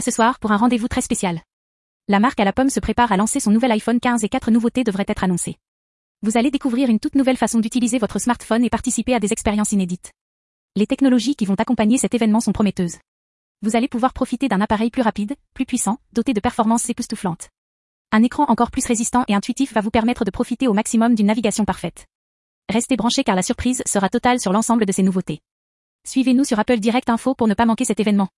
À ce soir pour un rendez-vous très spécial. La marque à la pomme se prépare à lancer son nouvel iPhone 15 et quatre nouveautés devraient être annoncées. Vous allez découvrir une toute nouvelle façon d'utiliser votre smartphone et participer à des expériences inédites. Les technologies qui vont accompagner cet événement sont prometteuses. Vous allez pouvoir profiter d'un appareil plus rapide, plus puissant, doté de performances époustouflantes. Un écran encore plus résistant et intuitif va vous permettre de profiter au maximum d'une navigation parfaite. Restez branchés car la surprise sera totale sur l'ensemble de ces nouveautés. Suivez-nous sur Apple Direct Info pour ne pas manquer cet événement.